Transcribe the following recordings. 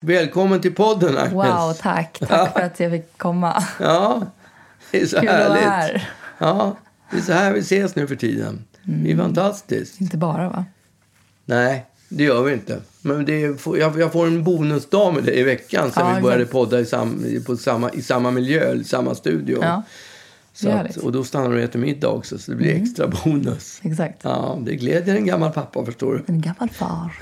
Välkommen till podden, Agnes. Wow, tack. Tack för att jag fick komma. Ja, det är så Kul att vara härligt. här. Ja, det är så här vi ses nu för tiden. Det är Mm. fantastiskt. Inte bara, va? Nej, det gör vi inte. Men det är, jag, får en bonusdag med dig i veckan sen Ja, vi började exakt. podda i, sam, på samma, i samma miljö, i samma studio. Ja, att, och då stannar du och äter middag också, så det blir extra bonus. Exakt. Ja, det glädjer en gammal pappa, förstår du. En gammal far.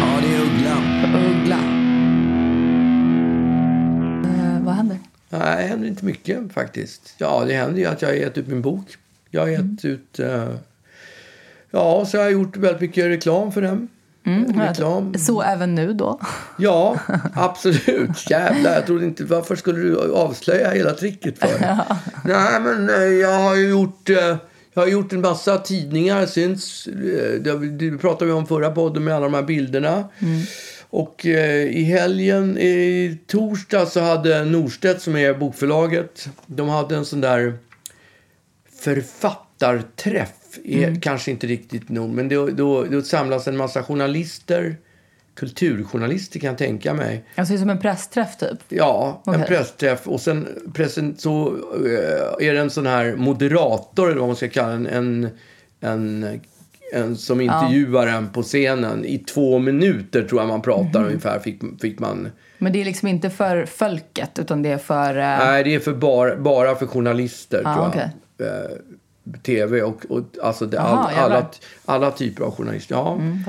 Ja, det är Uggla. Uggla. Eh, vad händer? Nej, det händer inte mycket faktiskt. Ja, det händer ju att jag har gett ut min bok. Jag har gett ut... eh, ja, så har jag gjort väldigt mycket reklam för den. reklam. Så även nu då? Ja, absolut. Jävlar, jag trodde inte... Varför skulle du avslöja hela tricket för? Nej, men eh, jag har ju gjort... eh, Jag har gjort en massa tidningar, syns. eh, Det pratade vi om förra podden med alla de här bilderna. Och eh, i helgen, i torsdag, så hade Norstedt som är bokförlaget, de hade en sån där författarträff. Är Kanske inte riktigt nog, men då, då, då samlas en massa journalister, kulturjournalister kan jag tänka mig. Alltså det är som en pressträff typ? Ja, en Okej. pressträff. Och sen så eh, är det en sån här moderator, eller vad man ska kalla en, en, en, en som intervjuar en på scenen. I två minuter tror jag man pratar Mhm. ungefär, fick, fick man. Men det är liksom inte för folket, utan det är för... eh, Nej, det är för bara, bara för journalister Ah, tror jag. okej. Eh, TV och, och alltså det, Jaha, all, alla, alla typer av journalister. Ja, Mm,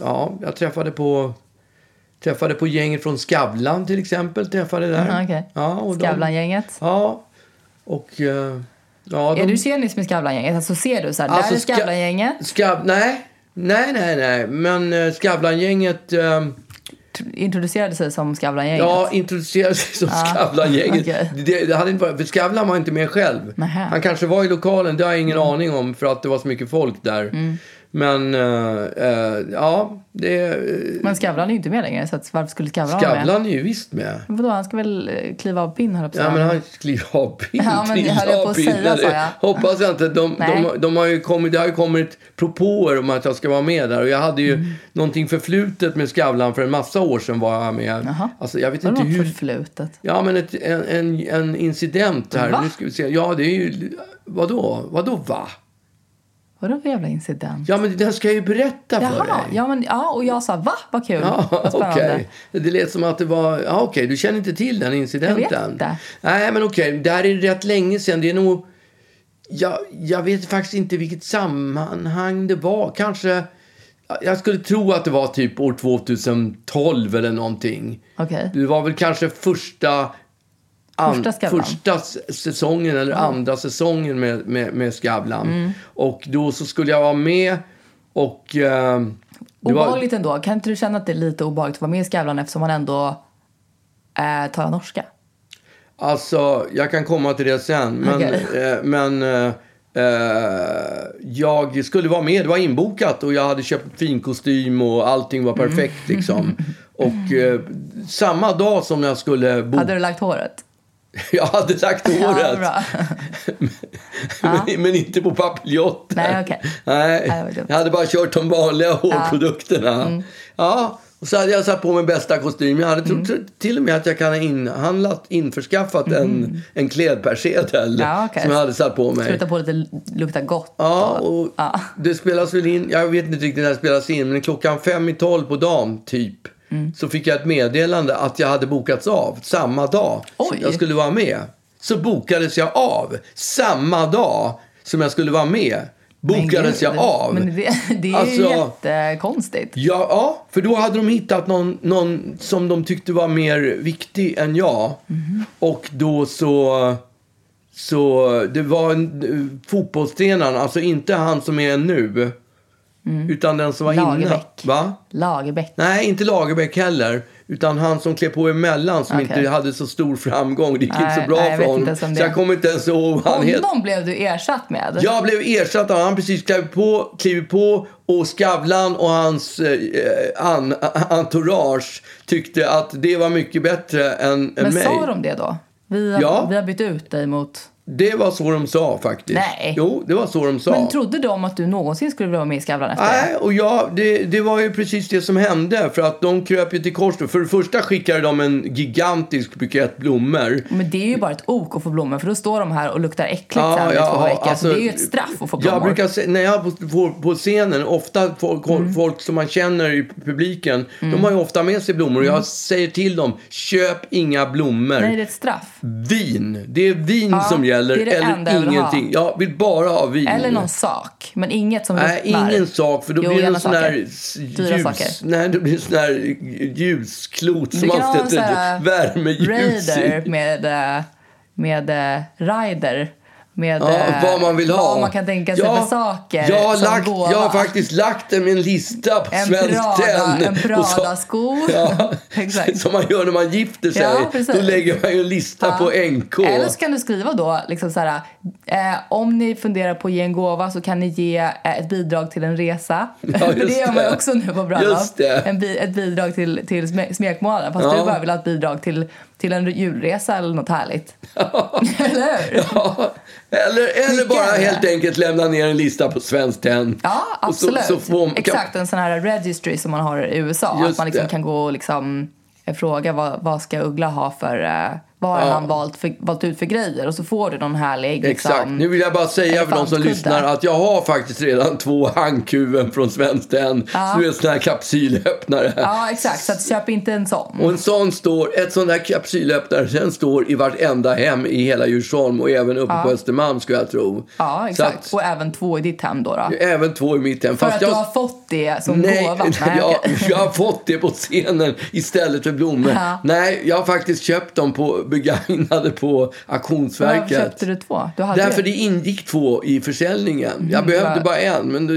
ja, jag träffade på Träffade på gänget från Skavlan till exempel. Träffade där. Aha, okej. ja, Skavlan-gänget. Ja. Och... eh, ja, Är de, du tjenis med Skavlan-gänget? Alltså ser du så här, Alltså, där är ska- Skavlan-gänget. Skav, nej, nej, nej, nej. Men uh, Skavlan-gänget... eh, Introducerade sig som Skavlan-gänget. Ja, introducerade sig som Ja, Skavlan-gänget. okej. Det, det hade inte varit, för Skavlan var inte med själv. Nähä. Han kanske var i lokalen, det har jag ingen Mm. aning om för att det var så mycket folk där. Men eh, eh, ja, det... Men Skavlan är ju inte med längre, så varför skulle Skavlan vara med? Skavlan är ju visst med. Men Vadå, han ska väl eh, kliva av pinn uppe? Ja, men han kliver av pinn. Ja, men höll jag på att säga, sa jag. Hoppas jag inte. De, Nej. de, de har ju kommit, det har ju kommit propåer om att jag ska vara med där. Och jag hade ju Mm. någonting förflutet med Skavlan för en massa år sedan var jag med. Jaha. Alltså, jag vet inte hur... förflutet? Ja, men ett, en, en, en incident här. Va? Nu ska vi se. Ja, det är ju... Vadå? Vadå va? Vadå för jävla incident? Ja, men det ska jag ju berätta för Jaha, dig. ja, men, ja, och jag sa va? Vad kul. Ja, Vad spännande. okej. Det lät som att det var... Ja, okej, du känner inte till den incidenten? Jag vet inte. Nej, men okej. Det här är rätt länge sedan. Det är nog... Jag, jag vet faktiskt inte vilket sammanhang det var. Kanske... Jag skulle tro att det var typ år 2012 eller någonting. Okej. Det var väl kanske första... an- Första säsongen eller andra säsongen med, med, med Skavlan. Mm. Och då så skulle jag vara med och... Eh, det var- Obehagligt ändå. Kan inte du känna att det är lite obehagligt att vara med i Skavlan eftersom man ändå eh, talar norska? Alltså, jag kan komma till det sen. Men, Okej. eh, men eh, eh, jag skulle vara med. Det var inbokat och jag hade köpt fin kostym och allting var perfekt Mm. liksom. Och eh, samma dag som jag skulle bo... Hade du lagt håret? Jag hade lagt Ja, håret. bra. men, men inte på papiljotten. Nej, okej. Nej, jag hade bara kört de vanliga hårprodukterna. Mm. Ja, Och så hade jag satt på mig bästa kostym. Jag hade Mm. trott till och med att jag kan ha inhandlat, införskaffat en, en klädpersedel Ja, okej. som jag hade satt på mig. Sluta på lite lukta gott. Ja, och Ja. det spelas väl in, jag vet inte riktigt när det spelas in, men klockan fem i tolv på dagen typ. Mm. Så fick jag ett meddelande att jag hade bokats av samma dag som jag skulle vara med. Så bokades jag av samma dag som jag skulle vara med. Bokades jag av. Men det, det är ju Alltså- jättekonstigt. Ja, ja, för då hade de hittat någon, någon som de tyckte var mer viktig än jag. Mhm. Och då så... Så det var en, eh, fotbollstränaren, alltså inte han som är nu. Utan den som var inne. Mm. Lagerbäck. Va? Lagerbäck. Nej, inte Lagerbäck heller. Utan han som klev på emellan som Okej. inte hade så stor framgång. Det gick inte Nej, så bra nej, för honom. inte Så jag kommer inte ens ihåg vad han heter. Honom blev du ersatt med. Jag blev ersatt av han precis klev på, kliver på och Skavlan och hans eh, an, entourage tyckte att det var mycket bättre än, än Men mig. sa de det då? Vi har, Ja. vi har bytt ut dig mot... Det var så de sa faktiskt. Nej. Jo, det var så de sa. Men trodde de att du någonsin skulle vilja vara med i Skavlan efter Nej, och jag, det, det var ju precis det som hände. För att de kröp ju till korset. För det första skickade de en gigantisk bukett blommor. Men det är ju bara ett ok att få blommor för då står de här och luktar äckligt Ja, sen i ja, två veckor. alltså, så det är ju ett straff att få blommor. Jag brukar se, när jag är på, på, scenen, ofta folk, Mm. folk som man känner i publiken, de har ju ofta med sig blommor. Och jag säger till dem, köp inga blommor. Mm. Nej, det är ett straff. Vin, det är vin Ja, som gäller det är det eller enda jag ha. ingenting. Jag vill bara ha vin. Eller någon sak, men inget som Nej, ruttnar. ingen sak, för då Jo, blir det en sån här ljus... Nej, det blir en sån här ljusklot Du som kan man ha en sån sätter här värmeljus Raider i. med, eh, med eh, rider. Med Ja, eh, vad man vill ha. Vad man kan tänka sig för saker jag har, lagt, jag har faktiskt lagt en en lista på En Svenskt Tenn. en Prada-sko. Ja, Exakt. Som man gör när man gifter sig. Ja, precis. Då lägger man ju en lista Ja. på NK. Eller så kan du skriva då, liksom så här, eh, om ni funderar på att ge en gåva så kan ni ge eh, ett bidrag till en resa. För just det gör man ju också nu på bröllop. Just det. En bi- ett bidrag till, till sme- smekmånaden. Fast Ja. du bara vill ha ett bidrag till, till en julresa eller något härligt. eller hur? Ja, eller eller bara helt enkelt lämna ner en lista på Svenskt Tenn. Ja, så- absolut. så får man- Exakt, en sån här registry som man har i USA. Just att man liksom kan gå och liksom eh, fråga vad, vad ska Uggla ha för... Eh, vad har Ja. han valt, för, valt ut för grejer? Och så får du någon härlig... Liksom, Exakt. Nu vill jag bara säga för de som lyssnar att jag har faktiskt redan två handkuven från Svenskt Tenn. Ja. Det är en sån här kapsylöppnare. Ja, exakt. Så att köp inte en sån. Och en sån står, ett sån där kapsylöppnare, den står i vartenda hem i hela Djursholm och även uppe på Östermalm skulle jag tro. Ja, exakt. att, Och även två i ditt hem då. då. även två i mitt hem. För att du har fått det som Nej, gåva. Nej, jag, jag har fått det på scenen istället för blommor. Ja. Nej, jag har faktiskt köpt dem på begagnade på Varför auktionsverket. köpte du två? Du Därför det ingick två i försäljningen. Jag behövde Mm, bra. bara en, men då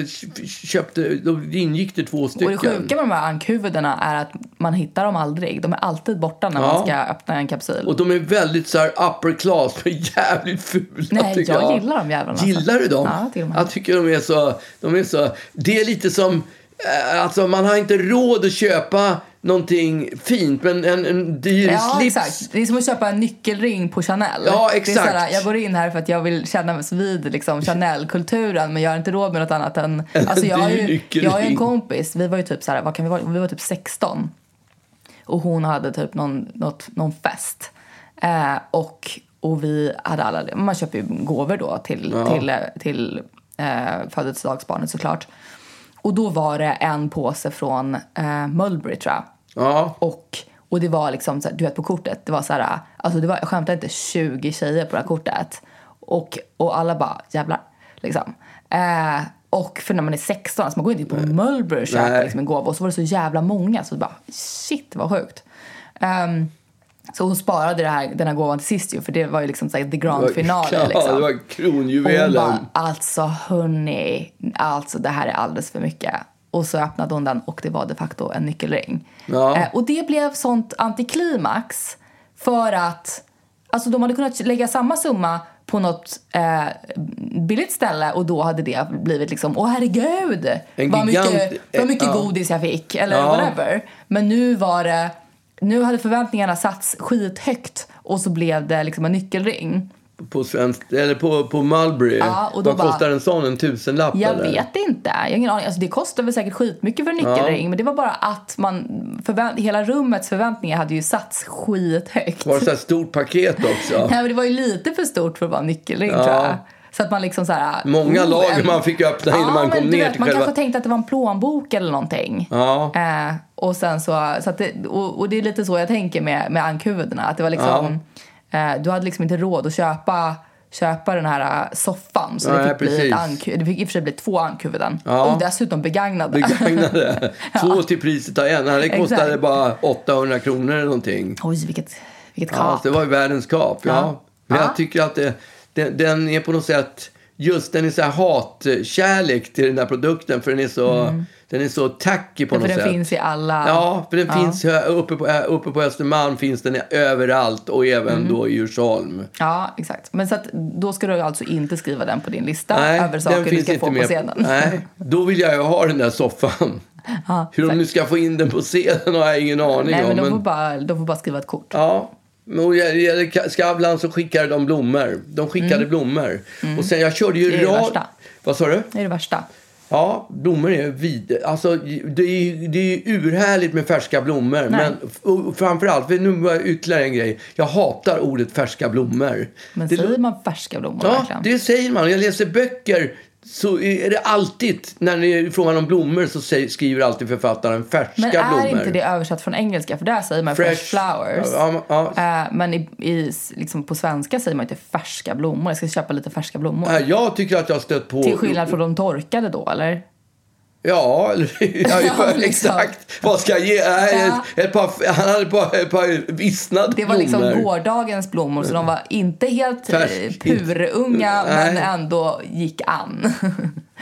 köpte, då ingick det två Och det stycken. sjuka med de här ankhuvudena är att man hittar dem aldrig. De är alltid borta när Ja. man ska öppna en kapsyl. Och de är väldigt så här upper class, men jävligt fula Nej, jag jag. gillar de jävlarna, alltså. Gillar du dem? Ja, till och med. Jag tycker de är så, de är så, det är lite som, eh, alltså man har inte råd att köpa någonting fint, men en, en dyr Ja, slips. exakt. Det är som att köpa en nyckelring på Chanel. Ja, Det är exakt. såhär, jag går in här för att jag vill känna mig vid liksom, Chanel-kulturen men jag har inte råd med något annat än... Alltså, jag, har ju, jag har ju en kompis, vi var ju typ såhär, vad kan vi vara? Vi var typ 16. Och hon hade typ någon, något, någon fest. Eh, och, och vi hade alla, man köper ju gåvor då till, till, eh, till eh, födelsedagsbarnet såklart. Och då var det en påse från eh, Mulberry tror jag. Ja, Och, och det var liksom, så här, du vet på kortet, det var så här, alltså det var, jag skämtar inte, 20 tjejer på det här kortet. Och, och alla bara, jävlar, liksom. Eh, och för när man är 16, alltså man går inte in på Mulberry och köper liksom en gåva. Och så var det så jävla många, så det bara, shit vad sjukt. Ehm, så hon sparade det här, den här gåvan till sist ju, för det var ju liksom så här, the det grand finale. ja, liksom. det var hon kronjuvelen. bara, alltså hörni, alltså det här är alldeles för mycket. Och så öppnade hon den och det var de facto en nyckelring. Ja. Eh, och det blev sånt antiklimax för att alltså de hade kunnat lägga samma summa på något eh, billigt ställe och då hade det blivit liksom, åh herregud, En vad gigant- mycket, vad mycket ja. godis jag fick eller Ja. whatever. Men nu var det, nu hade förväntningarna satts skithögt och så blev det liksom en nyckelring. På, svenskt, eller på, på Mulberry. Ja, och då Vad bara- kostar en sån? En tusenlapp? Jag eller? vet inte. Jag har ingen aning. Alltså, det kostar väl säkert skitmycket för en nyckelring. Men det var bara att man... Förvänt, hela rummets förväntningar hade ju satts skithögt. Var det så här stort paket också? Nej, men det var ju lite för stort för att vara en nyckelring Ja. tror jag. Så att man liksom så här... Många oh, lager en- man fick öppna innan man kom ner vet, till Man själva... kanske tänkte att det var en plånbok eller någonting. Ja. Eh, och sen så, så det, och, och det är lite så jag tänker med, med ankhuvudena. Att det var liksom, du hade liksom inte råd att köpa, köpa den här eh, soffan. Så det Nej, fick, bli precis. ett det fick i och för sig bli två ankhuvuden. Ja. Och dessutom begagnade. Begagnade. Två till priset av en. Det kostade Exakt. bara 800 kronor eller någonting. Oj, vilket, vilket Ja, kap. det var ju världens kap. Ja. Ja. Men Ja. jag tycker att det, den, den är på något sätt... Just den är så här hatkärlek till den här produkten. För den är så, den är så tacky på Mm. Ja, för något den sätt. finns i alla... Ja, för den Ja. finns uppe på, uppe på Östermalm finns den överallt och även Mm. då i Djursholm. Ja, exakt. Men så att, då ska du alltså inte skriva den på din lista Nej, över saker du ska få på scenen. Nej, då vill jag ju ha den där soffan. Ja, Hur de nu ska få in den på scenen har jag ingen aning Nej, om. men de men- får, bara, de får bara skriva ett kort. Ja. Men Skavlan så skickade de blommor. De skickade blommor. Och sen jag körde ju Mm. Det är det värsta. Vad sa du? Det är det värsta. Ja, blommor är vid... Alltså, det är, det är urhärligt med färska blommor. Men f- och framförallt, för nu var ytterligare en grej. Jag hatar ordet färska blommor. Men det, säger man färska blommor Ja, verkligen? det säger man. Jag läser böcker så är det alltid, när det är frågan om blommor så skriver alltid författaren färska Men är blommor. inte det översatt från engelska? För där säger man fresh, flowers. Ja, ja, Eh, men i, i, liksom på svenska säger man inte färska blommor. Jag ska köpa lite färska blommor. ja. Jag tycker att jag har stött på... Till skillnad från de torkade då, eller? Ja, ja, liksom. exakt. Vad ska jag ge? Nej, Ja. ett, ett par, han hade ett par, ett par vissnade Det var liksom gårdagens blommor, så de var inte helt eh, Färsk. purunga, Nej. men ändå gick an.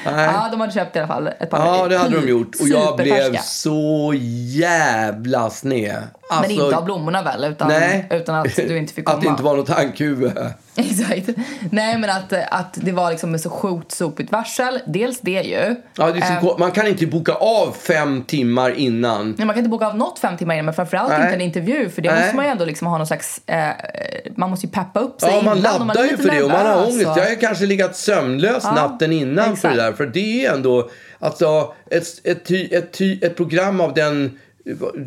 Nej. Ja, de hade köpt i alla fall ett par Ja, det hade de gjort. Och jag blev så jävla sned. Men inte av blommorna väl, utan, Nej. utan att du inte fick komma. Att det inte var något tankhuvud. Exakt. Nej, men att, att det var liksom ett så sjukt sopigt varsel. Dels det ju. Ja, det är så, ko- man kan inte boka av fem timmar innan. Nej, man kan inte boka av något fem timmar innan, men framförallt Nej. inte en intervju. För det Nej. måste man ju ändå liksom ha någon slags... Eh, man måste ju peppa upp sig Ja, man innan. laddar ju för det och man har ångest. och- Jag har kanske legat sömnlös Ja, natten innan för exakt. det där. För det är ändå alltså, ett, ett, ett, ty, ett program av den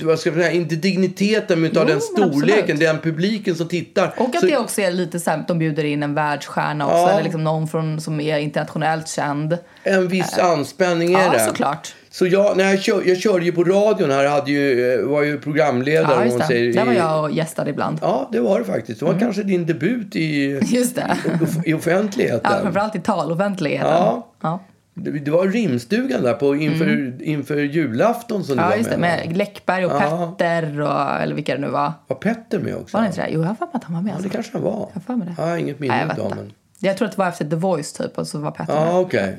vad ska jag säga, inte digniteten men av Jo, den storleken, absolut. den publiken som tittar. Och att Så- det också är lite så här, de bjuder in en världsstjärna också. Ja. Eller liksom någon från, som är internationellt känd. En viss anspänning är Ja, det. såklart. Så jag, när jag, kör, jag körde ju på radion här, hade ju, eh, var ju programledare. Ja, just det. säger, Där var jag och gästade ibland. Ja, det var det faktiskt. Det var kanske din debut i, Just det. i offentligheten. Ja, framförallt i taloffentligheten. Ja. Ja. Det, det var rimstugan där på, inför, inför julafton som du Mm. Ja, var just det. med. va? Med Läckberg och Ja. Petter och eller vilka det nu var. Var Petter med också? Var det inte det? Jo, jag har för mig att han var med. Ja, det alltså. kanske han var. Jag har det. Har inget minne av men... Jag tror att det var efter The Voice typ och så var Petter Ja, med. okej.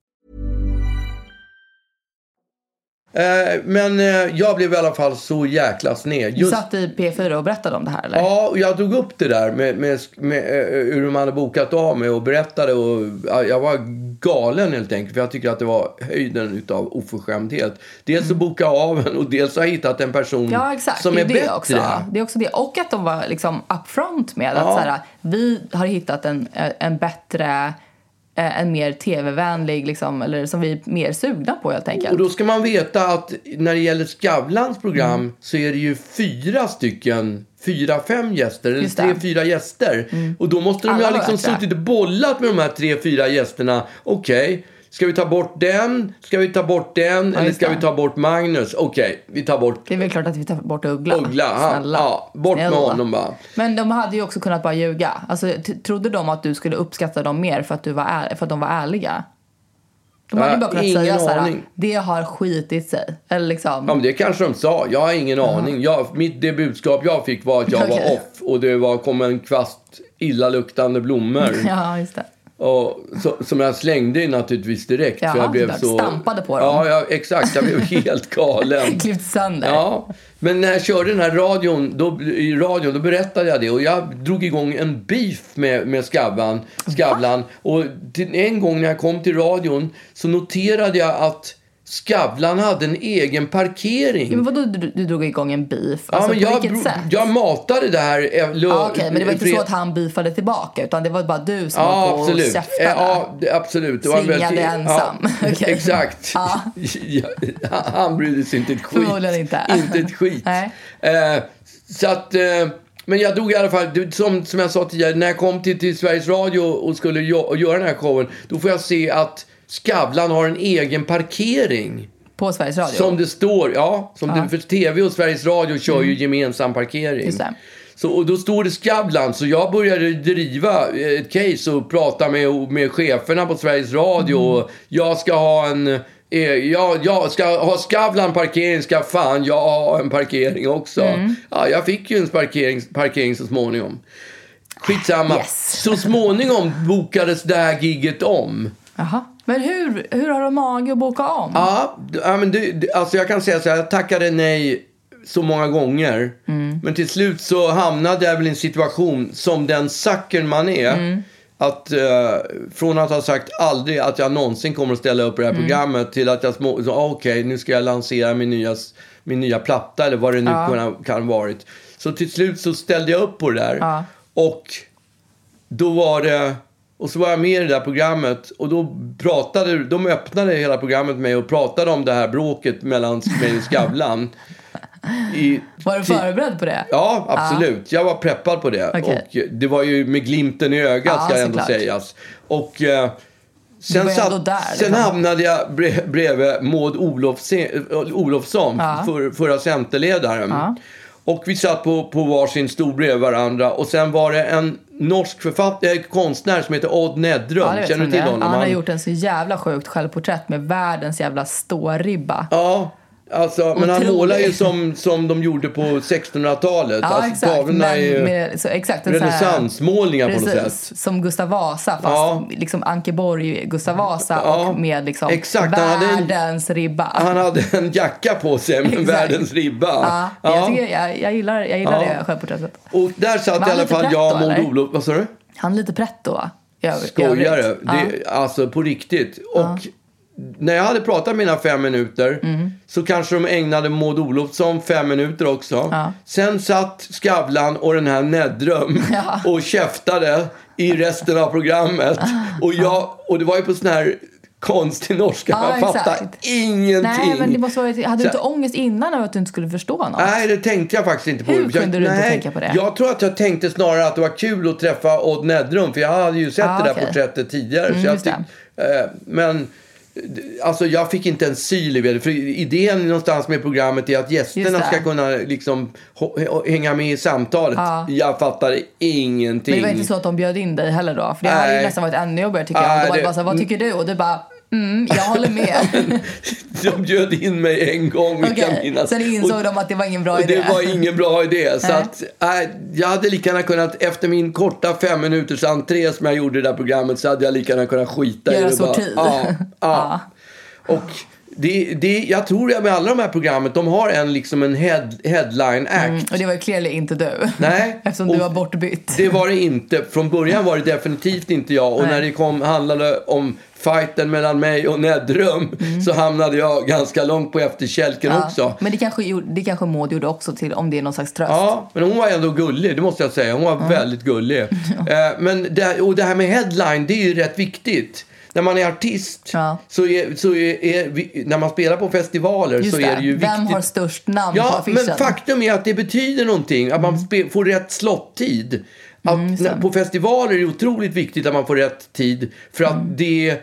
men eh, jag blev i alla fall så jäkla sned. Du Just, satt i P4 och berättade om det här eller? ja, och jag drog upp det där med, med, med, eh, hur de hade bokat av mig och berättade. Och, ja, jag var galen helt enkelt. För jag tycker att det var höjden utav oförskämdhet. Dels att boka av en och dels att ha hittat en person Mm. Ja, som är, det bättre. Också. Det är också det. Och att de var liksom upfront med att Ja. så här, vi har hittat en, en bättre, eh, en mer tv-vänlig, liksom, eller som vi är mer sugna på helt enkelt. Och då ska man veta att när det gäller Skavlans program Mm. så är det ju fyra stycken, fyra, fem gäster, eller. Mm. tre, fyra gäster. Och då måste de ju ha liksom suttit och bollat med de här tre, fyra gästerna. Okej, ska vi ta bort den? Ska vi ta bort den? eller just ska det. vi ta bort Magnus? Okej, vi tar bort Det är väl klart att vi tar bort Uggla. Uggla. Snälla. ja, bort med Snälla. honom bara. Men de hade ju också kunnat bara ljuga. Alltså, trodde de att du skulle uppskatta dem mer för att, du var är, för att de var ärliga? De hade Ja, ju bara kunnat ingen säga så här, aning. det har skitit sig. Eller liksom, Ja, men det kanske de sa. Jag har ingen aning. Jag, mitt, det budskap jag fick var att jag var Okej. off och det var, kom en kvast illaluktande blommor. ja, just det. Och, så, som jag slängde in naturligtvis direkt. Jaha, för jag blev så... Stampade på dem. Ja, ja, exakt. Jag blev helt galen. Klippt sönder. Ja, men när jag körde den här radion, då, i radion, då berättade jag det. Och jag drog igång en beef med, med Skavlan, Skavlan. Och till, en gång när jag kom till radion så noterade jag att Skavlan hade en egen parkering. Ja, men vadå du, du drog igång en beef? Ja, Alltså, men på jag, vilket sätt? jag matade det här... eh, lö- Ja, Okej, men det var inte så att han beefade tillbaka utan det var bara du som Ja, var på och absolut. käftade? Eh, Ja, det- absolut. Det var Svingade väldigt- ensam. Ja, Okej. Exakt. Ja. Ja, han brydde sig inte ett skit. Förmodligen inte. Inte ett skit. Eh, så att... Eh, men jag drog i alla fall, som, som jag sa tidigare, när jag kom till, till Sveriges Radio och skulle jo- och göra den här showen, då får jag se att Skavlan har en egen parkering. På Sveriges Radio? Som det står, ja. Som Det, för TV och Sveriges Radio kör ju gemensam parkering. Mm. Så, och då står det Skavlan, så jag började driva ett case och prata med, med cheferna på Sveriges Radio. Mm. Och jag ska ha en... Eh, jag, jag ska ha Skavlan parkering, ska fan jag ha en parkering också. Mm. Ja, jag fick ju en parkering, parkering så småningom. Skitsamma. Yes. Så småningom bokades det här gigget om. Jaha. Men hur, hur har de mage att boka om? Ja, ja men det, alltså jag kan säga så här, jag tackade nej så många gånger. Mm. Men till slut så hamnade jag väl i en situation som den suckern man är. Mm. Att eh, från att ha sagt aldrig att jag någonsin kommer att ställa upp i det Mm. här programmet till att jag små, så, ah, okej nu ska jag lansera min nya, min nya platta eller vad det nu kan, kan ha varit. Så till slut så ställde jag upp på det där. Ja. Och då var det... Och så var jag med i det där programmet och då pratade, de öppnade hela programmet med och pratade om det här bråket mellan mig och Skavlan. I, Var du förberedd på det? Ja, absolut. Jag var preppad på det. Okej. Och det var ju med glimten i ögat Ja, ska ändå såklart. sägas. Och eh, sen, satt, där, sen liksom. hamnade jag bre- bredvid Maud Olofsson, Ja. för, förra Centerledaren. Och vi satt på, på varsin stol bredvid varandra. Och sen var det en norsk författare, eh, konstnär som heter Odd Nedrum. Ja, Känner du till det. honom? Han har gjort en så jävla sjukt självporträtt med världens jävla ståribba. Ja, alltså, men han målar ju som, som de gjorde på 1600-talet. Ja, alltså, exakt. tavlorna är ju med, så, exakt renässansmålningar på något sätt. som Gustav Vasa fast Ja. liksom Ankeborg, Gustav Vasa Ja, och med liksom exakt. Han hade en- världens ribba. Han hade en jacka på sig med världens ribba. ja, Ja. Jag, tycker, jag, jag gillar, jag gillar det självporträttet. Och där satt i han alla fall jag och Maud? Olof. Vad sa du? Han är lite pretto va? I Skojare. Det, alltså på riktigt. Och när jag hade pratat mina fem minuter Mm. så kanske de ägnade Maud Olofsson fem minuter också. Ja. Sen satt Skavlan och den här Nedrum Ja. och käftade i resten av programmet. Och, jag, och det var ju på sån här konstig norska. Ja, Man exakt. ingenting. Nej, men det måste vara, hade du Så- inte ångest innan över att du inte skulle förstå något? Nej, det tänkte jag faktiskt inte på. Hur Jag- kunde du inte nej, tänka på det? Jag tror att jag tänkte snarare att det var kul att träffa Odd Nedrum. För jag hade ju sett Ah, det där okej. porträttet tidigare. Mm, så jag tyck- eh, men alltså, jag fick inte en syl i. För idén någonstans med programmet är att gästerna ska kunna liksom, hänga med i samtalet. Ja. Jag fattade ingenting. Men det var inte så att de bjöd in dig heller då? För det hade ju nästan varit ännu jobbigare tycker jag. Var det det- bara så här, vad tycker du? Och du bara, mm, jag håller med. De bjöd in mig en gång. minnas. sen insåg Och- de att det var ingen bra idé. det var ingen bra idé. Så att, äh, jag hade lika gärna kunnat, efter min korta fem minuters entré som jag gjorde i det där programmet, så hade jag lika gärna kunnat skita i Göra det. bara. sorti. Ja, ja. Och det, det, jag tror att med alla de här programmen, de har en, liksom en head, headline act. Mm, och det var ju clearly inte du. Nej. Eftersom du var bortbytt. Det var det inte. Från början var det definitivt inte jag. Och Nej. när det kom, handlade om fighten mellan mig och Nedrum så hamnade jag ganska långt på efterkälken Mm. Ja, också. Men det kanske, det kanske Maud gjorde också till om det är någon slags tröst. Ja, men hon var ändå gullig, det måste jag säga. Hon var väldigt gullig. Eh, men det, och det här med headline, det är ju rätt viktigt. När man är artist, Ja. så är, så är, är när man spelar på festivaler Just så det. är det ju viktigt. Vem har störst namn på Ja, affischen? Mm. men faktum är att det betyder någonting. Att man spe, får rätt slottid. Att när, på festivaler är det otroligt viktigt att man får rätt tid. För att det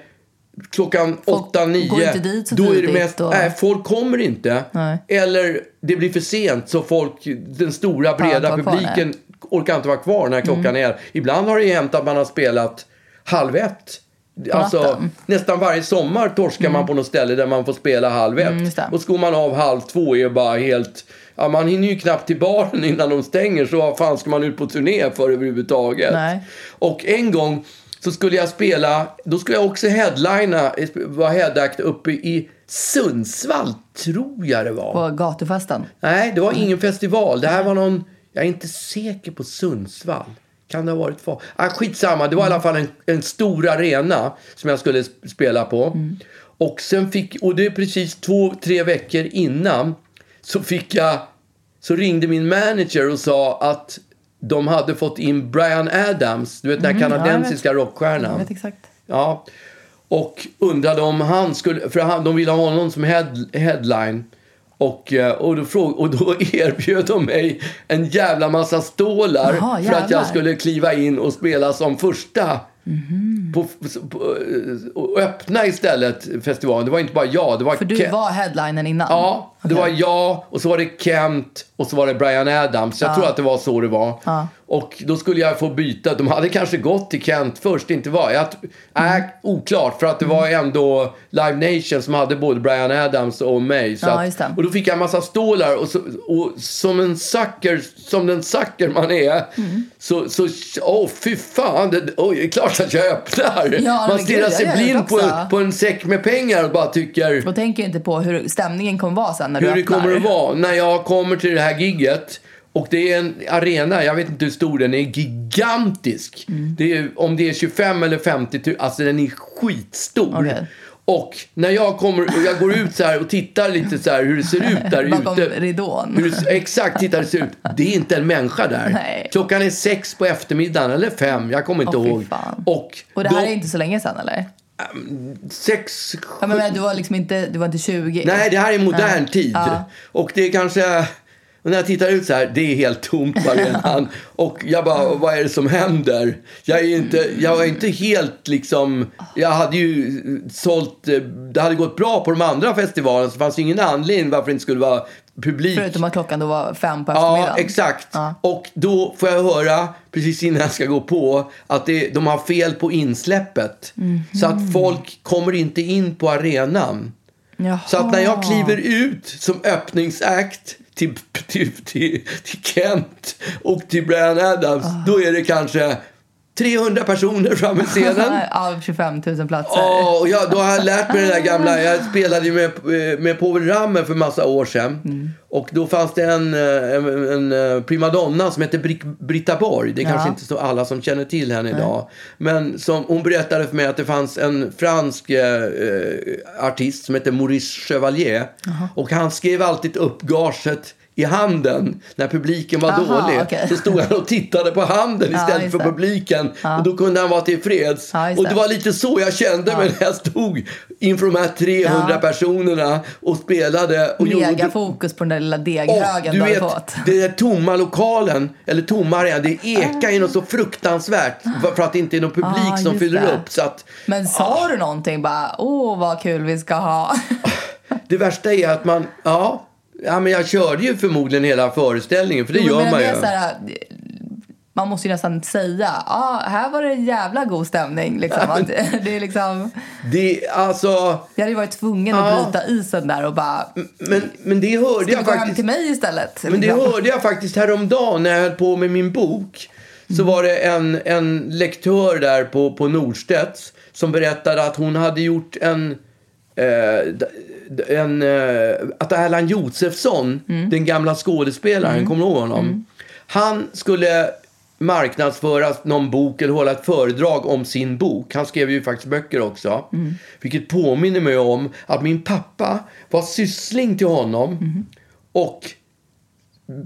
klockan Folk 8, 9. går inte dit så då är det mest, och- nej, folk kommer inte. Nej. Eller det blir för sent så folk, den stora breda publiken orkar inte vara kvar när klockan är. Ibland har det hänt att man har spelat halv ett. Alltså, nästan varje sommar torskar man på något ställe där man får spela halv ett. Mm, och så går man av halv två är bara helt... Ja, man hinner ju knappt till baren innan de stänger så vad fan ska man ut på turné för överhuvudtaget? Nej. Och en gång så skulle jag spela, då skulle jag också headlina, vara headact uppe i Sundsvall, tror jag det var. På gatufesten. Nej, det var ingen festival. Det här var någon... Jag är inte säker på Sundsvall. Kan det ha varit för... Ah, skitsamma, det var i alla fall en, en stor arena som jag skulle sp- spela på. Och sen fick... Och det är precis två, tre veckor innan så fick jag... Så ringde min manager och sa att de hade fått in Brian Adams, du vet den här kanadensiska rockstjärnan. Jag vet exakt. Ja. Och undrade om han skulle, för han, de ville ha honom som head, headline. Och, eh, och, då fråg, och då erbjöd de mig en jävla massa stålar Jaha, för att jag skulle kliva in och spela som första. På, på, och öppna istället festivalen. Det var inte bara jag. Det var För du Ke- var headlinen innan? Ja, det Okej. var jag och så var det Kent och så var det Brian Adams. Jag tror att det var så det var. Ja. Och då skulle jag få byta. De hade kanske gått till Kent först, inte var. Jag, Mm. äh, oklart, för att det var ändå Live Nation som hade både Brian Adams och mig. Så Ja, att, det. och då fick jag en massa stålar och, så, och som en sucker, som den sucker man är, Mm. så, så, åh fy fan, det, oj, det är klart att jag öppnar. Ja, man stirrar sig det blind på, på en säck med pengar och bara tycker... Och tänker inte på hur stämningen kommer vara sen när hur du det öppnar. kommer att vara när jag kommer till det här gigget. Och det är en arena, jag vet inte hur stor den är, gigantisk. Mm. Det är, om det är 25 eller 50 000, alltså den är skitstor. Okej. Och när jag kommer och jag går ut så här och tittar lite så här hur det ser ut där Bakom ute. ridån. Hur exakt, titta hur det ser ut. Det är inte en människa där. Nej. Klockan är sex på eftermiddagen, eller fem, jag kommer inte fy ihåg. Och, Och det här då- är inte så länge sedan eller? sex, Ja, men, men, du var liksom inte, du var inte 20? Nej, det här är modern tid. Ja. Och det är kanske... Och när jag tittar ut så här, det är helt tomt på arenan. och jag bara, vad är det som händer? Jag är inte, jag är inte helt liksom... Jag hade ju sålt... eh, Det hade gått bra på de andra festivalerna så det fanns ju ingen anledning varför det inte skulle vara publik. Förutom att klockan då var fem på Ja, eftermiddagen? exakt. Ja. Och då får jag höra, precis innan jag ska gå på, att det, de har fel på insläppet. Mhm. Så att folk kommer inte in på arenan. Jaha. Så att när jag kliver ut som öppningsakt till, till, till, till Kent och till Brian Adams, Ah. då är det kanske 300 personer framme scenen. Av 25 000 platser? Ja, och jag, då har jag lärt mig det där gamla. Jag spelade ju med, med Povel Ramel för massa år sedan. Mm. Och då fanns det en, eh, en, en eh, primadonna som hette Bri- Britta Borg. Det är kanske Ja. inte så alla som känner till henne idag. Men som, hon berättade för mig att det fanns en fransk eh, eh, artist som hette Maurice Chevalier. Och han skrev alltid upp gaget i handen när publiken var Aha, dålig. okej. Så stod han och tittade på handen Ja, istället för publiken. Och då kunde han vara tillfreds. Ja, och det var lite så jag kände mig när jag stod inför de här 300 Ja. personerna och spelade. Och Mega gjorde- fokus på den där lilla deghögen du du vet, fått. det är tomma lokalen, eller tomma arenan, det ekar ju något så fruktansvärt för- för att det inte är någon publik Ah, som fyller det. upp. Så att, Men sa du någonting bara, åh vad kul vi ska ha? det värsta är att man, ja, ja men jag körde ju förmodligen hela föreställningen, för det Jo, gör men man ju. här, man måste ju nästan säga, ja här var det en jävla god stämning. Liksom. Att det, är liksom, Det, alltså, jag hade ju varit tvungen Ja. att bryta isen där och bara, men, men det hörde ska jag hem faktiskt. till mig istället? Men det Liksom. hörde jag faktiskt häromdagen när jag höll på med min bok. Så var det en, en lektör där på, på Norstedts som berättade att hon hade gjort en... Eh, en, eh, att Erland Josefsson, den gamla skådespelaren, kommer du ihåg honom? Han skulle marknadsföra någon bok eller hålla ett föredrag om sin bok. Han skrev ju faktiskt böcker också. Vilket påminner mig om att min pappa var syssling till honom och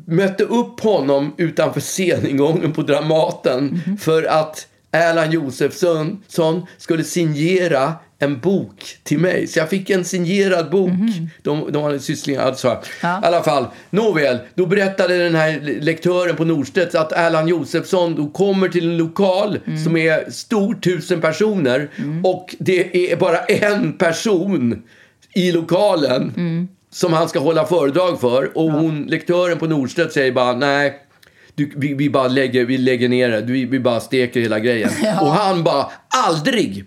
mötte upp honom utanför sceningången på Dramaten för att Erland Josefsson son skulle signera en bok till mig. Så jag fick en signerad bok. De, de hade sysslingar. Alltså. I alla fall, nåväl. Då berättade den här lektören på Norstedts att Erland Josefsson då kommer till en lokal som är stor, tusen personer. Och det är bara en person i lokalen som han ska hålla föredrag för. Och hon, lektören på Norstedt säger bara nej. Du, vi, vi bara lägger, vi lägger ner det. Vi, vi bara steker hela grejen. Och han bara, aldrig!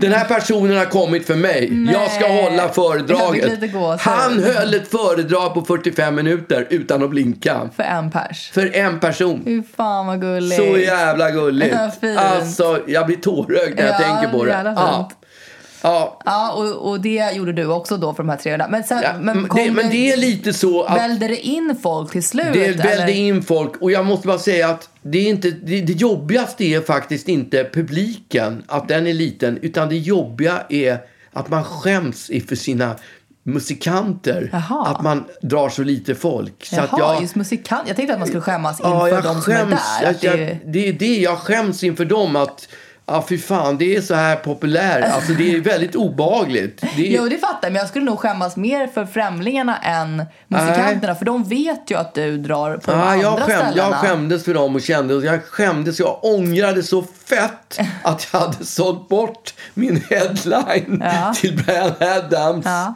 Den här personen har kommit för mig. Jag ska hålla Jag föredraget. Han höll ett föredrag på 45 minuter utan att blinka. För en pers. För en person. Fy fan vad gulligt. Så jävla gulligt. Ja. Alltså, jag blir tårögd när jag Ja, tänker på det. Ja. Ja. Ja, och, och det gjorde du också då för de här 300. Men, sen, Ja, men, det, men det är lite så att Välde det in folk till slut? det välde in folk. Och jag måste bara säga att det, är inte, det, det jobbigaste är faktiskt inte publiken, att den är liten. Utan det jobbiga är att man skäms inför sina musikanter. Jaha. Att man drar så lite folk. Så Jaha, att jag, just musikant. Jag tänkte att man skulle skämmas inför Ja, jag de som är skäms. där. Jag, det, det är det jag skäms inför dem. att Ja, fy fan, det är så här populär. Alltså, det är väldigt obehagligt. Det är, Jo, det fattar jag. Men jag skulle nog skämmas mer för främlingarna än musikanterna. För de vet ju att du drar på de Ja, andra jag, skäm, ställena. jag skämdes för dem och kände, jag skämdes, jag ångrade så fett att jag hade sålt bort min headline Ja. till Brian Adams. Ja,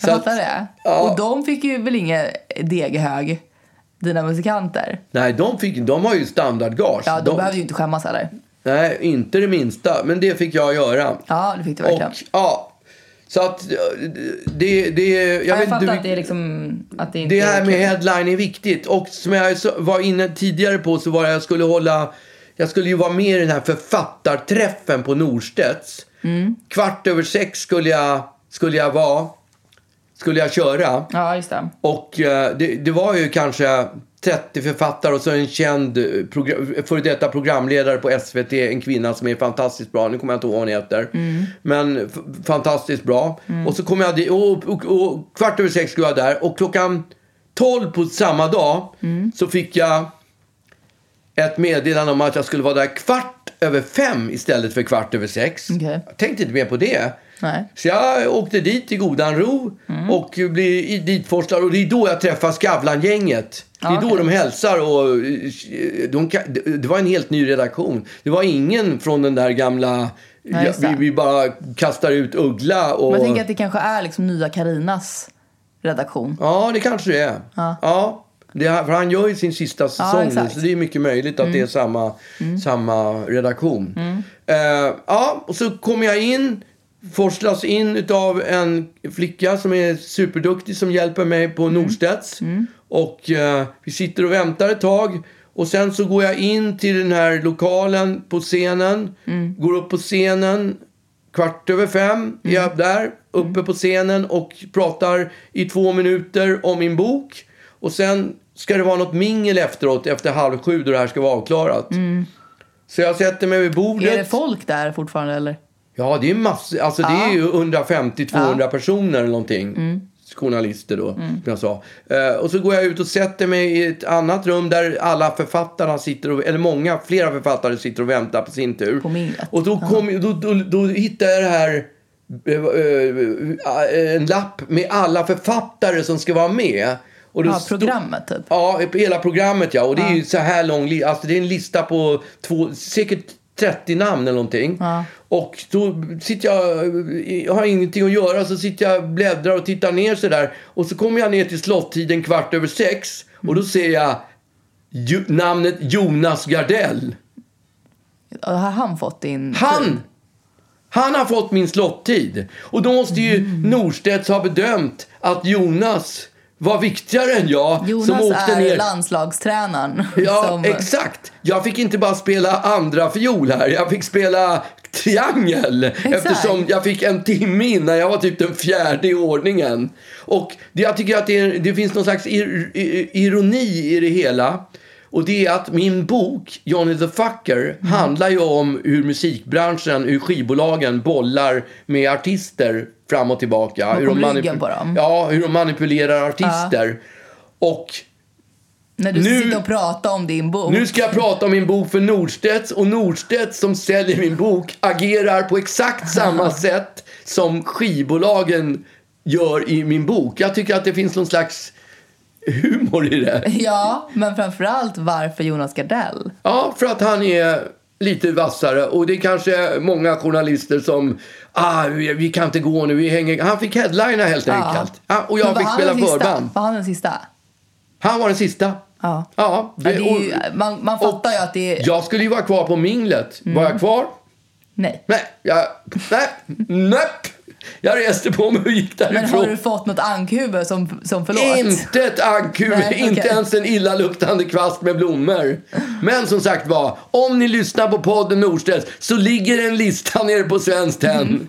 jag att- fattar det. ja. Och de fick ju väl inget deghög, dina musikanter? Nej, de, fick, de har ju standardgage. Ja, de, de, behövde ju inte skämmas heller. Nej, inte det minsta. Men det fick jag göra. Ja, det fick du verkligen. Och, ja, så att det... det jag, Ja, jag vet fattar inte att det är liksom... Att det inte Det här är med headline är viktigt. Och som jag var inne tidigare på så var det jag skulle hålla... Jag skulle ju vara med i den här författarträffen på Norstedts. Mm. Kvart över sex skulle jag, skulle jag vara. Skulle jag köra. Ja, just det. Och eh, det, det var ju kanske 30 författare och så en känd eh, före detta programledare på SVT, en kvinna som är fantastiskt bra. Nu kommer jag inte ihåg vad hon heter. Men f- fantastiskt bra. Och så kom jag dit, och, och, och kvart över sex skulle jag där. Och klockan 12 på samma dag så fick jag ett meddelande om att jag skulle vara där kvart över fem istället för kvart över sex. Okej. Jag tänkte inte mer på det. Nej. Så jag åkte dit i godan ro och blev ditforslad. Och det är då jag träffar Skavlan-gänget. Det är Ja, då de hälsar och eh, de, det var en helt ny redaktion. Det var ingen från den där gamla... Nej, vi, det. vi bara kastar ut Uggla och... Men jag tänker att det kanske är liksom nya Karinas redaktion. Ja, det kanske det är. Ja. det, är- för han gör ju sin sista säsong nu, exakt. så det är mycket möjligt att det är samma, samma redaktion. Eh, ja, och så kommer jag in, forslas in av en flicka som är superduktig som hjälper mig på Norstedts. Och eh, vi sitter och väntar ett tag. Och sen så går jag in till den här lokalen på scenen. Går upp på scenen. Kvart över fem är jag där, uppe på scenen och pratar i två minuter om min bok. Och sen ska det vara något mingel efteråt, efter halv sju då det här ska vara avklarat. Så jag sätter mig vid bordet. Är det folk där fortfarande eller? Ja, det är massor. Alltså det är ju 150-200 personer eller någonting. Journalister då, som jag sa. Eh, och så går jag ut och sätter mig i ett annat rum där alla författarna sitter, och, eller många, flera författare sitter och väntar på sin tur. På. Och då, kom, då, då, då hittar jag det här, eh, eh, en lapp med alla författare som ska vara med. Och då Ja, programmet typ. Ja, hela programmet ja. Och det är ju så här lång Alltså det är en lista på två, säkert 30 namn eller någonting. Och då sitter jag, jag har ingenting att göra så sitter jag bläddrar och tittar ner så där. Och så kommer jag ner till slottiden kvart över sex. Och då ser jag ju, namnet Jonas Gardell. Har han fått din... Han! Han har fått min slottid. Och då måste ju Mm. Norstedts ha bedömt att Jonas var viktigare än jag som Jonas åkte är ner. landslagstränaren. Ja, som, exakt. Jag fick inte bara spela andra fiol här. Jag fick spela triangel. Eftersom jag fick en timme innan. Jag var typ den fjärde i ordningen. Och jag tycker att det, är, det finns någon slags ir, ir, ironi i det hela. Och det är att min bok, Johnny the Fucker, Mm. handlar ju om hur musikbranschen, hur skivbolagen bollar med artister fram och tillbaka. Bakom hur de på dem. Ja, hur de manipulerar artister. Och När du Nu- sitter och pratar om din bok. nu ska jag prata om min bok för Norstedts och Norstedts som säljer min bok agerar på exakt samma sätt som skivbolagen gör i min bok. Jag tycker att det finns någon slags humor i det. Ja, men framförallt varför Jonas Gardell? Ja, för att han är lite vassare och det är kanske många journalister som ah, vi, vi kan inte gå nu, vi hänger... Han fick headlina helt enkelt. Ja, och jag fick spela förband. Var han den sista? Han var den sista. Ja. Ja, Ja, det är ju, och- man, man fattar ju att det är... Jag skulle ju vara kvar på minglet. Var jag kvar? Nej. Nej, jag... Nej, nej. Jag reste på mig och gick Men därifrån. har du fått något ankhuvud som, som förlåt? Inte ett ankuvud, Nej, inte ens en illaluktande kvast med blommor. Men som sagt var, om ni lyssnar på podden Norstedts så ligger en lista nere på Svenskt Tenn. Mm.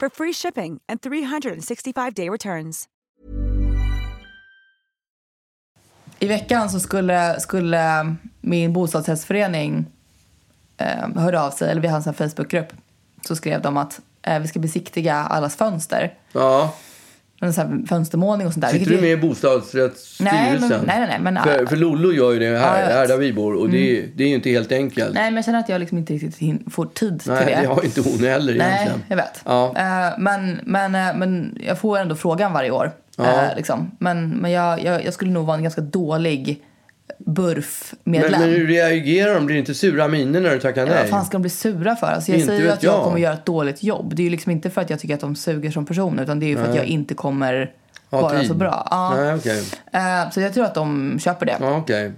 for free shipping and 365-day returns. I veckan så skulle, skulle min bostadsrättsförening eh, hörde av sig, eller vi har en Facebookgrupp, så skrev de att eh, vi ska besiktiga allas fönster. Ja. Sån här fönstermålning och sånt där. Sitter du är- med i bostadsrättsstyrelsen? Nej, nej, nej, nej, men- för, för Lollo gör ju det här, här där vi bor och det, är- det är ju inte helt enkelt. Nej, men jag känner att jag liksom inte riktigt får tid Nej, till det. det har inte hon heller Nej, egentligen. jag vet. Ja. Eh, men, men, eh, men jag får ändå frågan varje år. Ja. Eh, liksom. Men, men jag, jag, jag skulle nog vara en ganska dålig BURF-medlem. men hur reagerar de? Blir det inte sura miner när du tackar Ja, nej? vad fan ska de bli sura för? Alltså jag Inte säger ju att jag, jag. kommer göra ett dåligt jobb. Det är ju liksom inte för att jag tycker att de suger som personer utan det är ju för att Nej. jag inte kommer Ha vara tid. så bra. Ja. Nej, okej. Eh, så jag tror att de köper det. Ja, okej.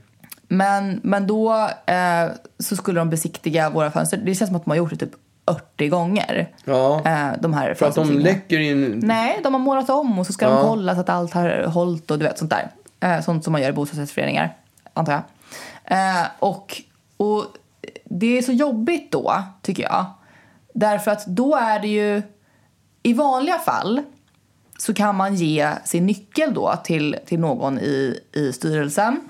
Men, men då eh, så skulle de besiktiga våra fönster. Det känns som att de har gjort det typ 80 gånger. Ja. Eh, de här För att de läcker in... Nej, de har målat om och så ska Ja. de kolla så att allt har hållit och du vet sånt där. Eh, sånt som man gör i bostadsrättsföreningar, antar jag. Eh, och, och det är så jobbigt då, tycker jag. Därför att då är det ju, i vanliga fall så kan man ge sin nyckel då till, till någon i, i styrelsen,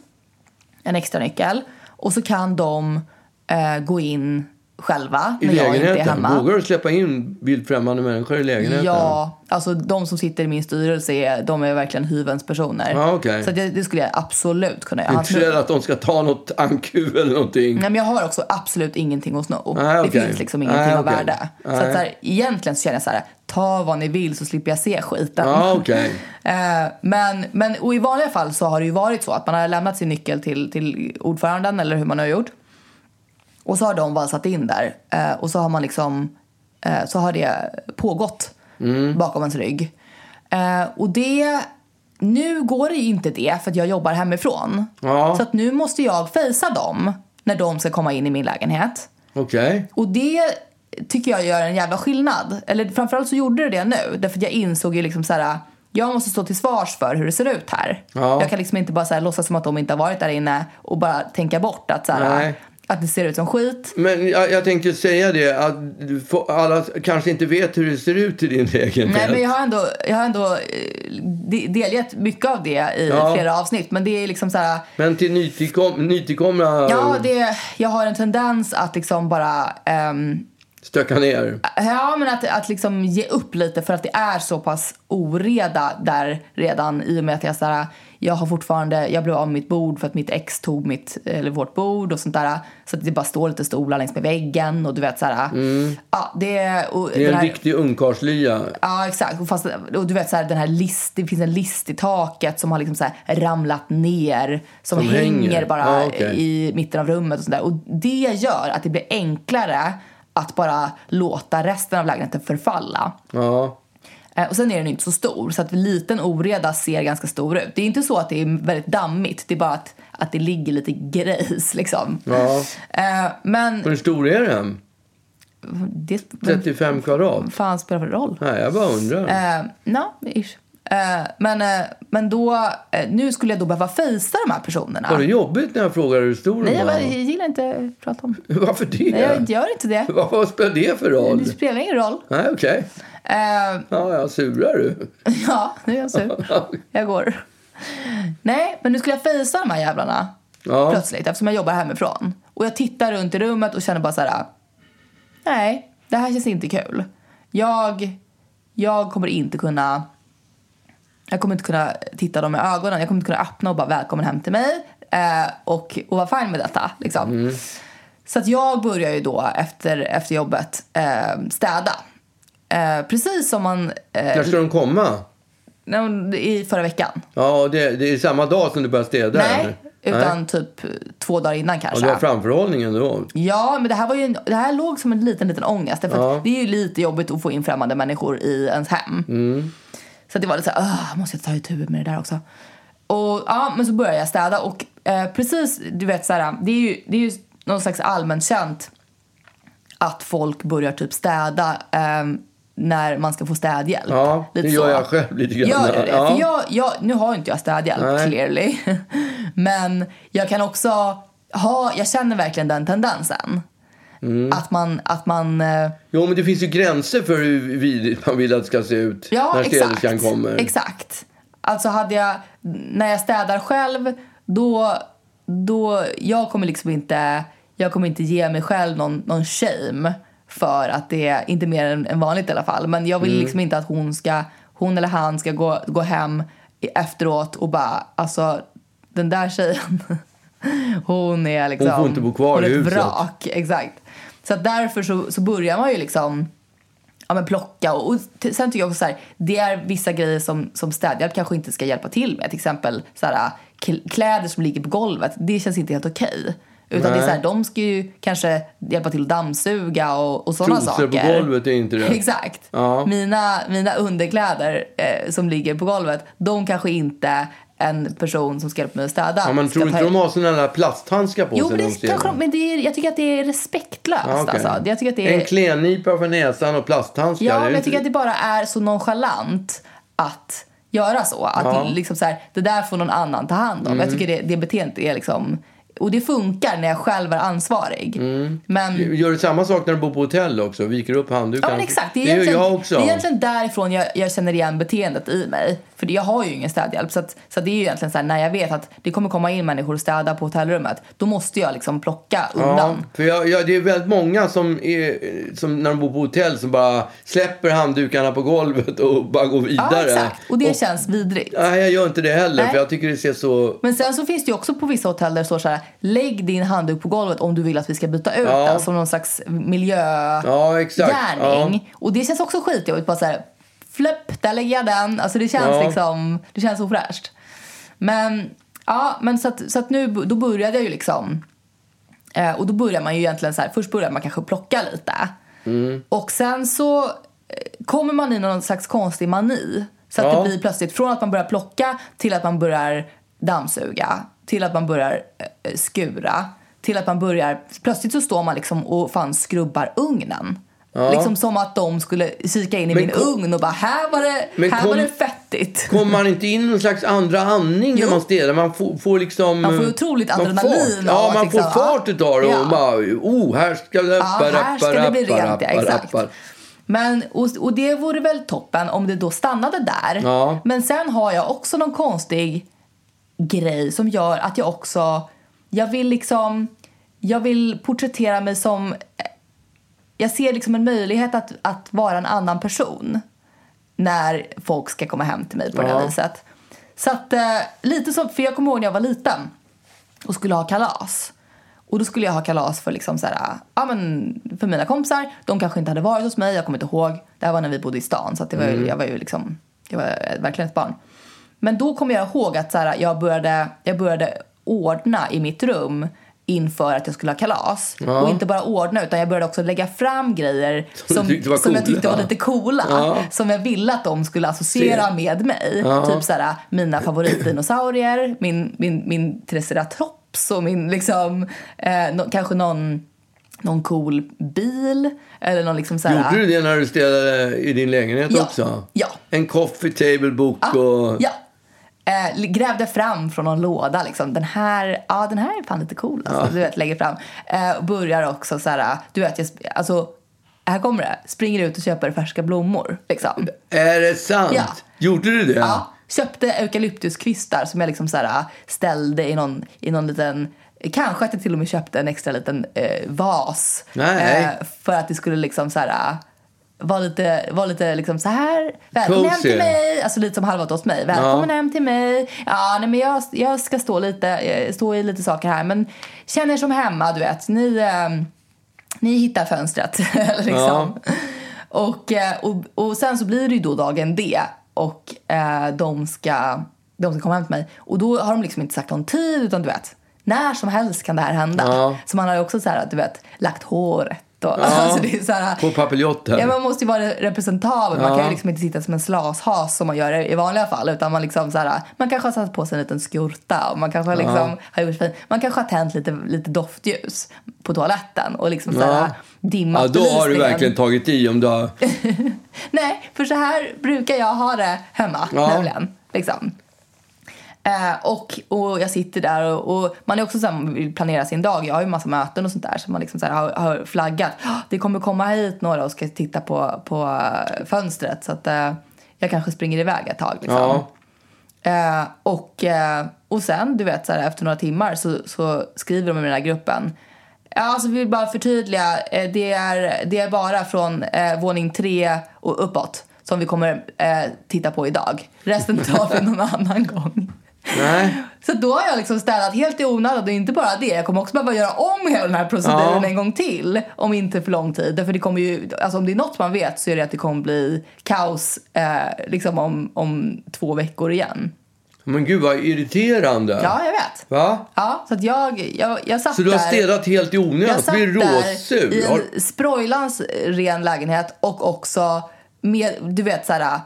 en extra nyckel. Och så kan de eh, gå in själva I när jag inte är hemma. Vågar du släppa in vildfrämmande människor i lägenheten? Ja, alltså de som sitter i min styrelse är, de är verkligen hyvens personer. Ja, okej. Så det, det skulle jag absolut kunna göra. Inte rädd att de ska ta något anku eller någonting? Nej, men jag har också absolut ingenting att sno. Nej, Det okej. finns liksom ingenting Nej, av okej. värde. Så Nej. att så här, egentligen så känner jag så här, ta vad ni vill så slipper jag se skiten. Ja, okej. Eh, men, men och i vanliga fall så har det ju varit så att man har lämnat sin nyckel till, till ordföranden eller hur man har gjort. Och så har de valsat in där eh, och så har man liksom eh, så har det pågått Mm. bakom ens rygg. Eh, och det nu går det ju inte det för att jag jobbar hemifrån. Ja. Så att nu måste jag fejsa dem när de ska komma in i min lägenhet. Okej. Och det tycker jag gör en jävla skillnad. Eller framförallt så gjorde det det nu. Därför att jag insåg ju liksom så här. Jag måste stå till svars för hur det ser ut här. Ja. Jag kan liksom inte bara så här, låtsas som att de inte har varit där inne och bara tänka bort att så här. Att det ser ut som skit. Men jag, jag tänkte säga det, att får- alla kanske inte vet hur det ser ut i din lägenhet. Nej, men jag har ändå, jag har ändå eh, de- delgett mycket av det i Ja. flera avsnitt. Men det är liksom så här... Men till nytillkom, nytillkomna Ja, det, jag har en tendens att liksom bara... ehm, stöka ner. Ja, men att, att liksom ge upp lite för att det är så pass oreda där redan i och med att jag, så här, jag har fortfarande, jag blev av med mitt bord för att mitt ex tog mitt, eller vårt bord och sånt där. Så att det bara står lite stolar längs med väggen och du vet så här. Ja, det, och Mm. Det är en här- riktig ungkarlslya. Ja, exakt. Och, fast, och du vet så här, den här list, det finns en list i taket som har liksom så här ramlat ner. Som, Som hänger, hänger. bara Ja, okej. i mitten av rummet och sådär. Och det gör att det blir enklare att bara låta resten av lägenheten förfalla. Ja. Eh, Och sen är den inte så stor, så att liten oreda ser ganska stor ut. Det är inte så att det är väldigt dammigt, det är bara att, att det ligger lite grejs liksom. ja. Eh, men Hur stor är den? det... 35 kvadrat? Vad fan spelar det för roll? Nej, jag bara undrar. Eh, no, ish. Eh, men, eh, men då, eh, nu skulle jag då behöva fejsa de här personerna. Var det jobbigt när jag frågade hur stor Nej, jag, bara, jag gillar inte att prata om Varför det? Nej, jag gör inte det. Vad, vad spelar det för roll? Det spelar ingen roll. Nej, okej. Eh, Ja, ja, surar du? ja, nu är jag sur. Jag går. Nej, men nu skulle jag fejsa de här jävlarna Ja. plötsligt eftersom jag jobbar hemifrån. Och jag tittar runt i rummet och känner bara så här. Nej, det här känns inte kul. Jag, jag kommer inte kunna jag kommer inte kunna titta dem i ögonen. Jag kommer inte kunna öppna och bara välkommen hem till mig. Eh, och, och vara fine med detta. Liksom. Så att jag börjar ju då efter, efter jobbet eh, städa. Eh, precis som man... Eh, När ska de komma? I förra veckan. Ja, det, det är samma dag som du börjar städa? Nej, eller? utan Nej. typ två dagar innan Ja, kanske. du har framförhållningen då? Ja, men det här, var ju, det här låg som en liten, liten ångest. För Ja. det är ju lite jobbigt att få in främmande människor i ens hem. Mm. Så det var lite så här, "Åh, måste jag ta itu med det där också? Och ja, men så började jag städa och eh, precis, du vet så här, det är ju, det är ju någon slags allmänt känt att folk börjar typ städa eh, när man ska få städhjälp. Ja, det Lite gör så. jag själv lite grann. Gör du det? Ja. För jag, jag, nu har ju inte jag städhjälp Nej. clearly. Men jag kan också ha, jag känner verkligen den tendensen. Mm. Att man, att man eh, Jo, men det finns ju gränser för hur vidrigt man vill att det ska se ut Ja, när städerskan kommer. Exakt. Alltså hade jag, när jag städar själv, då, då, jag kommer liksom inte, jag kommer inte ge mig själv någon, någon shame för att det är, inte mer än, än vanligt i alla fall. Men jag vill Mm. liksom inte att hon ska, hon eller han ska gå, gå hem efteråt och bara, alltså den där tjejen, hon är liksom... Hon får inte bo kvar i huset. vrak, exakt. Så att därför så, så börjar man ju liksom ja, men plocka. Och, och sen tycker jag också så här, det är vissa grejer som, som städhjälp kanske inte ska hjälpa till med. Till exempel så här, kl- kläder som ligger på golvet, det känns inte helt okej. Utan det är så här, de ska ju kanske hjälpa till att dammsuga och, och sådana Trosor saker. på golvet är inte rätt. Exakt. Ja. Mina, mina underkläder eh, som ligger på golvet, de kanske inte en person som ska hjälpa mig att städa Ja, men tror du ta inte de har sådana där plasthandskar på Jo, sig men, när det de kanske de, men det är, jag tycker att det är respektlöst. Ja, okej. alltså. jag tycker att det är, En klennipa för näsan och plasthandskar. Ja, men jag inte- tycker att det bara är så nonchalant att göra så. Att Ja. liksom så här, det där får någon annan ta hand om. Jag Mm. tycker det, det beteendet är liksom... Och det funkar när jag själv är ansvarig. Mm. Men... Gör du samma sak när du bor på hotell också? Viker upp Ja, handduken? men exakt. Det är, det gör jag också. det är egentligen därifrån jag, jag känner igen beteendet i mig. För jag har ju ingen städhjälp. Så, att, så att det är ju egentligen så här, när jag vet att det kommer komma in människor och städa på hotellrummet, då måste jag liksom plocka Ja, undan. för jag, jag, det är väldigt många som, är, som när de bor på hotell som bara släpper handdukarna på golvet och bara går vidare. Ja, exakt. Och det känns vidrigt. Nej, jag gör inte det heller Nej. för jag tycker det ser så... Men sen så finns det ju också på vissa hotell där det står så här, lägg din handduk på golvet om du vill att vi ska byta ut Ja. den som någon slags miljögärning. Ja, exakt. Ja. Och det känns också skitjobbigt. Bara så här, fläpp, där lägger jag den. Alltså det känns Ja. liksom, det känns ofräscht. Men, ja, men så att, så att nu, då började jag ju liksom, eh, och då börjar man ju egentligen så här, först börjar man kanske plocka lite. Mm. Och sen så eh, kommer man i någon slags konstig mani. Så att Ja. det blir plötsligt från att man börjar plocka till att man börjar dammsuga, till att man börjar eh, skura, till att man börjar... Plötsligt så står man liksom och fan skrubbar ugnen. Ja. Liksom som att de skulle kika in i Men min kom- ugn och bara här var det, här kom- var det fett svettigt. Kommer man inte in i någon slags andra andning Jo. när man städar? Man får, får liksom... Man får otroligt man får adrenalin Ja, man liksom- får fart utav det. Ja. Och bara, oh, här ska det... Ja, här ska det bli rent, ja, exakt. rappar. Men, och, och det vore väl toppen om det då stannade där. Ja. Men sen har jag också någon konstig grej som gör att jag också... Jag vill liksom... Jag vill porträttera mig som... Jag ser liksom en möjlighet att, att vara en annan person när folk ska komma hem till mig på det här Ja. viset. Så att, eh, lite som, för jag kommer ihåg när jag var liten och skulle ha kalas. Och då skulle jag ha kalas för, liksom så här, ja, men för mina kompisar. De kanske inte hade varit hos mig, jag kommer inte ihåg. Det här var när vi bodde i stan, så att det var, ju- jag var ju liksom, jag var verkligen ett barn. Men då kommer jag ihåg att så här, jag, började, jag började ordna i mitt rum inför att jag skulle ha kalas. Ja. Och inte bara ordna, utan jag började också lägga fram grejer som, var som jag tyckte var lite coola. Ja. Som jag ville att de skulle associera Se. med mig. Ja. Typ så här, mina favoritdinosaurier, min, min, min triceratops och min liksom, eh, nå- kanske någon, någon cool bil. Eller någon liksom så här, Gjorde du det när du städade i din lägenhet Ja. också? Ja. En coffee table book och... Ja. Eh, grävde fram från någon låda liksom. Den här, ja den här är fan lite cool alltså. Du vet, lägger fram. Eh, och börjar också så här, du vet, jag, alltså, här kommer det. Springer ut och köper färska blommor liksom. Är det sant? Ja. Gjorde du det? Ja, köpte eukalyptuskvistar som jag liksom så här, ställde i någon, i någon liten... Kanske att jag till och med köpte en extra liten eh, vas. Eh, för att det skulle liksom så här... Vara lite, var lite liksom så här, välkommen hem till mig. Alltså lite som Halva åt mig. Välkommen hem till mig. Ja, nej, men jag, jag ska stå lite, eh, stå i lite saker här. Men känn er som hemma, du vet. Ni, eh, ni hittar fönstret. liksom. Och, eh, och, och sen så blir det ju då dagen D och eh, de, ska, de ska komma hem till mig. Och då har de liksom inte sagt någon tid utan du vet, när som helst kan det här hända. Ja. Så man har ju också så här, du vet, lagt håret och alltså det är så här, På papiljotten? Ja, man måste ju vara representabel. Man Ja. kan ju liksom inte sitta som en slashas som man gör i vanliga fall. Utan man, liksom så här, man kanske har satt på sig en liten skjorta och man kanske liksom har gjort fin. Man kanske har tänt lite, lite doftljus på toaletten och liksom så här, Ja. dimmat Ja, då har du verkligen tagit i om du har... Nej, för så här brukar jag ha det hemma Ja. nämligen. Liksom. Eh, och, och jag sitter där och, och man är också så här, man vill planera sin dag. Jag har ju massa möten och sånt där så man liksom så här har, har flaggat. "Ah, Det kommer komma hit några och ska titta på, på eh, fönstret så att eh, jag kanske springer iväg ett tag. Liksom. Ja. Eh, och, eh, och sen, du vet, så här, efter några timmar så, så skriver de i den här gruppen. Ja, alltså vi vill bara förtydliga. Det, är, det är bara från eh, våning tre och uppåt som vi kommer eh, titta på idag. Resten tar vi någon annan gång. Nej. Så då har jag liksom städat helt i onödan och inte bara det. Jag kommer också behöva göra om hela den här proceduren Ja. en gång till. Om inte för lång tid. Därför det kommer ju, alltså om det är något man vet så är det att det kommer bli kaos eh, liksom om, om två veckor igen. Men gud vad irriterande. Ja, jag vet. Va? Ja, så att jag, jag, jag satt Så du har där. städat helt i onödan? Jag satt blir där råsur? i Har- en sprojlans ren lägenhet och också med, du vet så här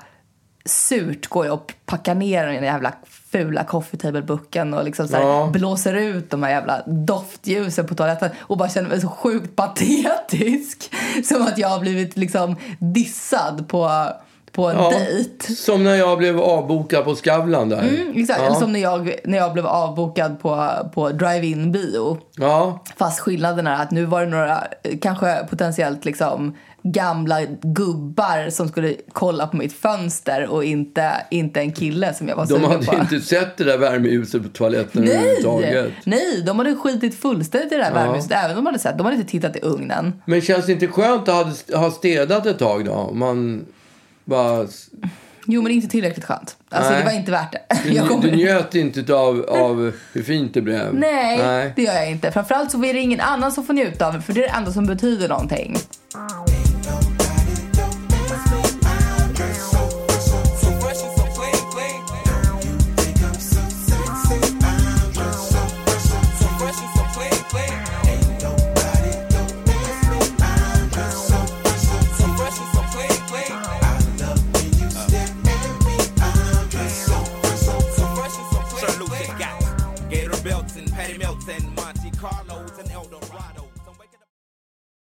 surt går jag och packar ner den jävla fula coffee table booken och liksom så Ja. blåser ut de här jävla doftljusen på toaletten och bara känner mig så sjukt patetisk. Som att jag har blivit liksom dissad på, på en Ja. dejt. Som när jag blev avbokad på Skavlan där. Mm, exakt, Ja. som när jag, när jag blev avbokad på, på drive-in bio. Ja. Fast skillnaden är att nu var det några, kanske potentiellt liksom gamla gubbar som skulle kolla på mitt fönster och inte, inte en kille som jag var De sugen hade på. inte sett det där värmeljuset på toaletten Nej! överhuvudtaget. Nej, de hade skitit fullständigt i det där värmehuset. Även om de hade sett. De hade inte tittat i ugnen. Men känns det inte skönt att ha- ha städat ett tag då? Man bara... Jo, men inte tillräckligt skönt. Alltså, Nej. det var inte värt det. Du, Jag kommer- du njöt inte av, av hur fint det blev? Nej, det gör jag inte. Framförallt så är det ingen annan som får njuta av det, för det är det enda som betyder någonting.